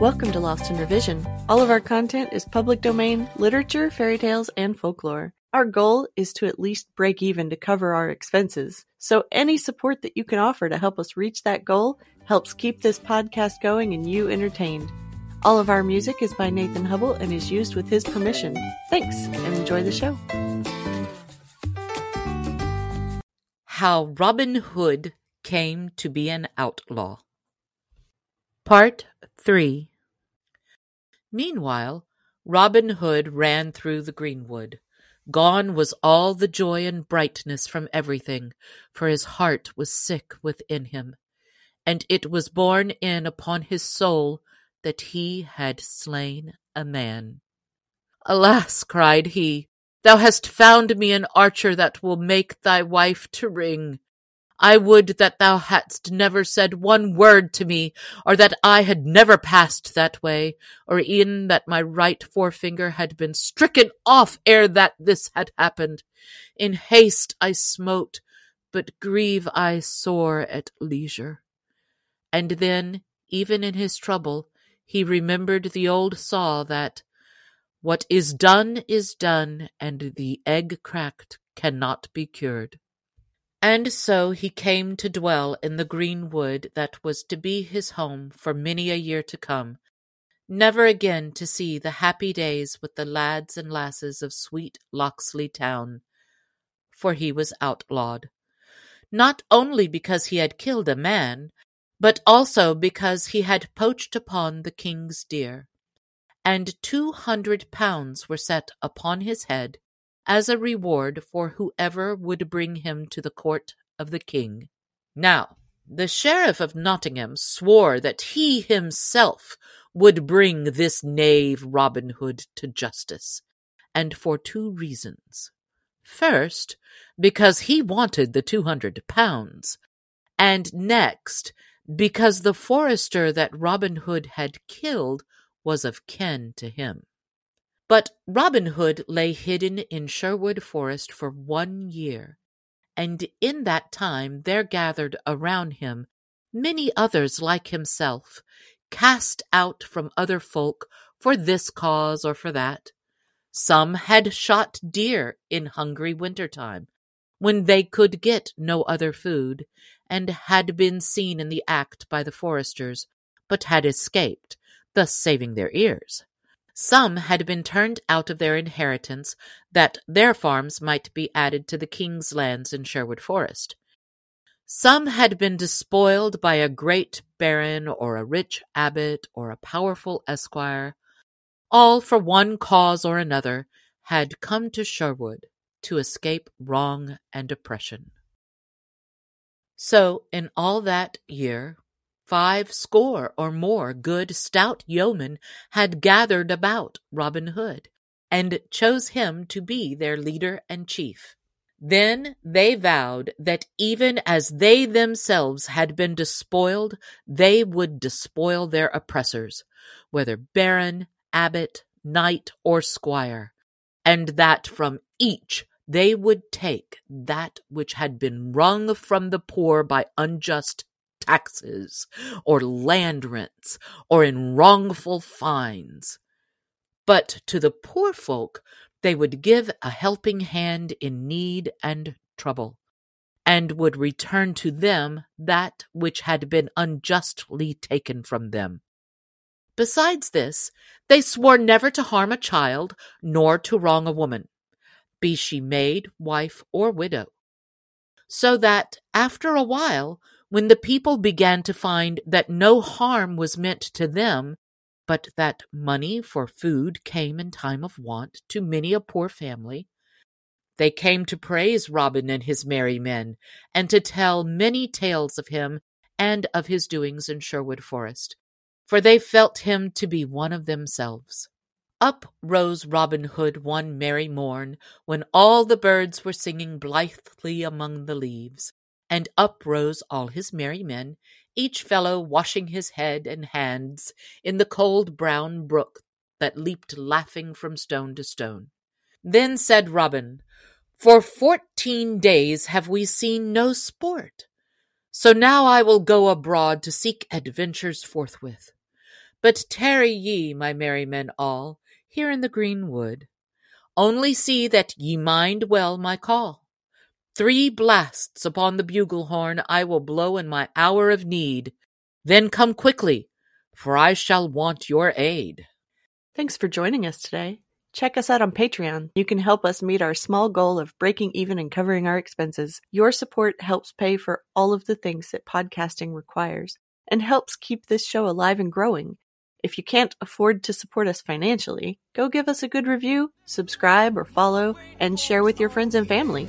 Welcome to Lost in Revision. All of our content is public domain, literature, fairy tales, and folklore. Our goal is to at least break even to cover our expenses. So any support that you can offer to help us reach that goal helps keep this podcast going and you entertained. All of our music is by Nathan Hubble and is used with his permission. Thanks and enjoy the show. How Robin Hood Came to be an Outlaw. Part 3 Meanwhile, Robin Hood ran through the greenwood. Gone was all the joy and brightness from everything, for his heart was sick within him, and it was borne in upon his soul that he had slain a man. Alas, cried he, thou hast found me an archer that will make thy wife to wring. I would that thou hadst never said one word to me, or that I had never passed that way, or e'en that my right forefinger had been stricken off ere that this had happened. In haste I smote, but grieve I sore at leisure. And then, even in his trouble, he remembered the old saw that what is done is done, and the egg cracked cannot be cured. And so he came to dwell in the green wood that was to be his home for many a year to come, never again to see the happy days with the lads and lasses of sweet Locksley town, for he was outlawed. Not only because he had killed a man, but also because he had poached upon the king's deer, and two hundred pounds were set upon his head as a reward for whoever would bring him to the court of the king. Now, the sheriff of Nottingham swore that he himself would bring this knave Robin Hood to justice, and for two reasons. First, because he wanted the two hundred pounds, and next, because the forester that Robin Hood had killed was of kin to him. But Robin Hood lay hidden in Sherwood Forest for one year, and in that time there gathered around him many others like himself, cast out from other folk for this cause or for that. Some had shot deer in hungry winter time, when they could get no other food, and had been seen in the act by the foresters, but had escaped, thus saving their ears. Some had been turned out of their inheritance that their farms might be added to the king's lands in Sherwood Forest. Some had been despoiled by a great baron or a rich abbot or a powerful esquire. All for one cause or another had come to Sherwood to escape wrong and oppression. So in all that year Five score or more good stout yeomen had gathered about Robin Hood, and chose him to be their leader and chief. Then they vowed that even as they themselves had been despoiled, they would despoil their oppressors, whether baron, abbot, knight, or squire, and that from each they would take that which had been wrung from the poor by unjust taxes or land rents or in wrongful fines. But to the poor folk they would give a helping hand in need and trouble, and would return to them that which had been unjustly taken from them. Besides this, they swore never to harm a child, nor to wrong a woman, be she maid, wife, or widow. So that, after a while, when the people began to find that no harm was meant to them, but that money for food came in time of want to many a poor family, they came to praise Robin and his merry men, and to tell many tales of him and of his doings in Sherwood Forest, for they felt him to be one of themselves. Up rose Robin Hood one merry morn, when all the birds were singing blithely among the leaves and up rose all his merry men, each fellow washing his head and hands in the cold brown brook that leaped laughing from stone to stone. Then said Robin, For fourteen days have we seen no sport, so now I will go abroad to seek adventures forthwith. But tarry ye, my merry men all, here in the green wood. Only see that ye mind well my call. Three blasts upon the bugle horn I will blow in my hour of need. Then come quickly, for I shall want your aid. Thanks for joining us today. Check us out on Patreon. You can help us meet our small goal of breaking even and covering our expenses. Your support helps pay for all of the things that podcasting requires and helps keep this show alive and growing. If you can't afford to support us financially, go give us a good review, subscribe or follow, and share with your friends and family.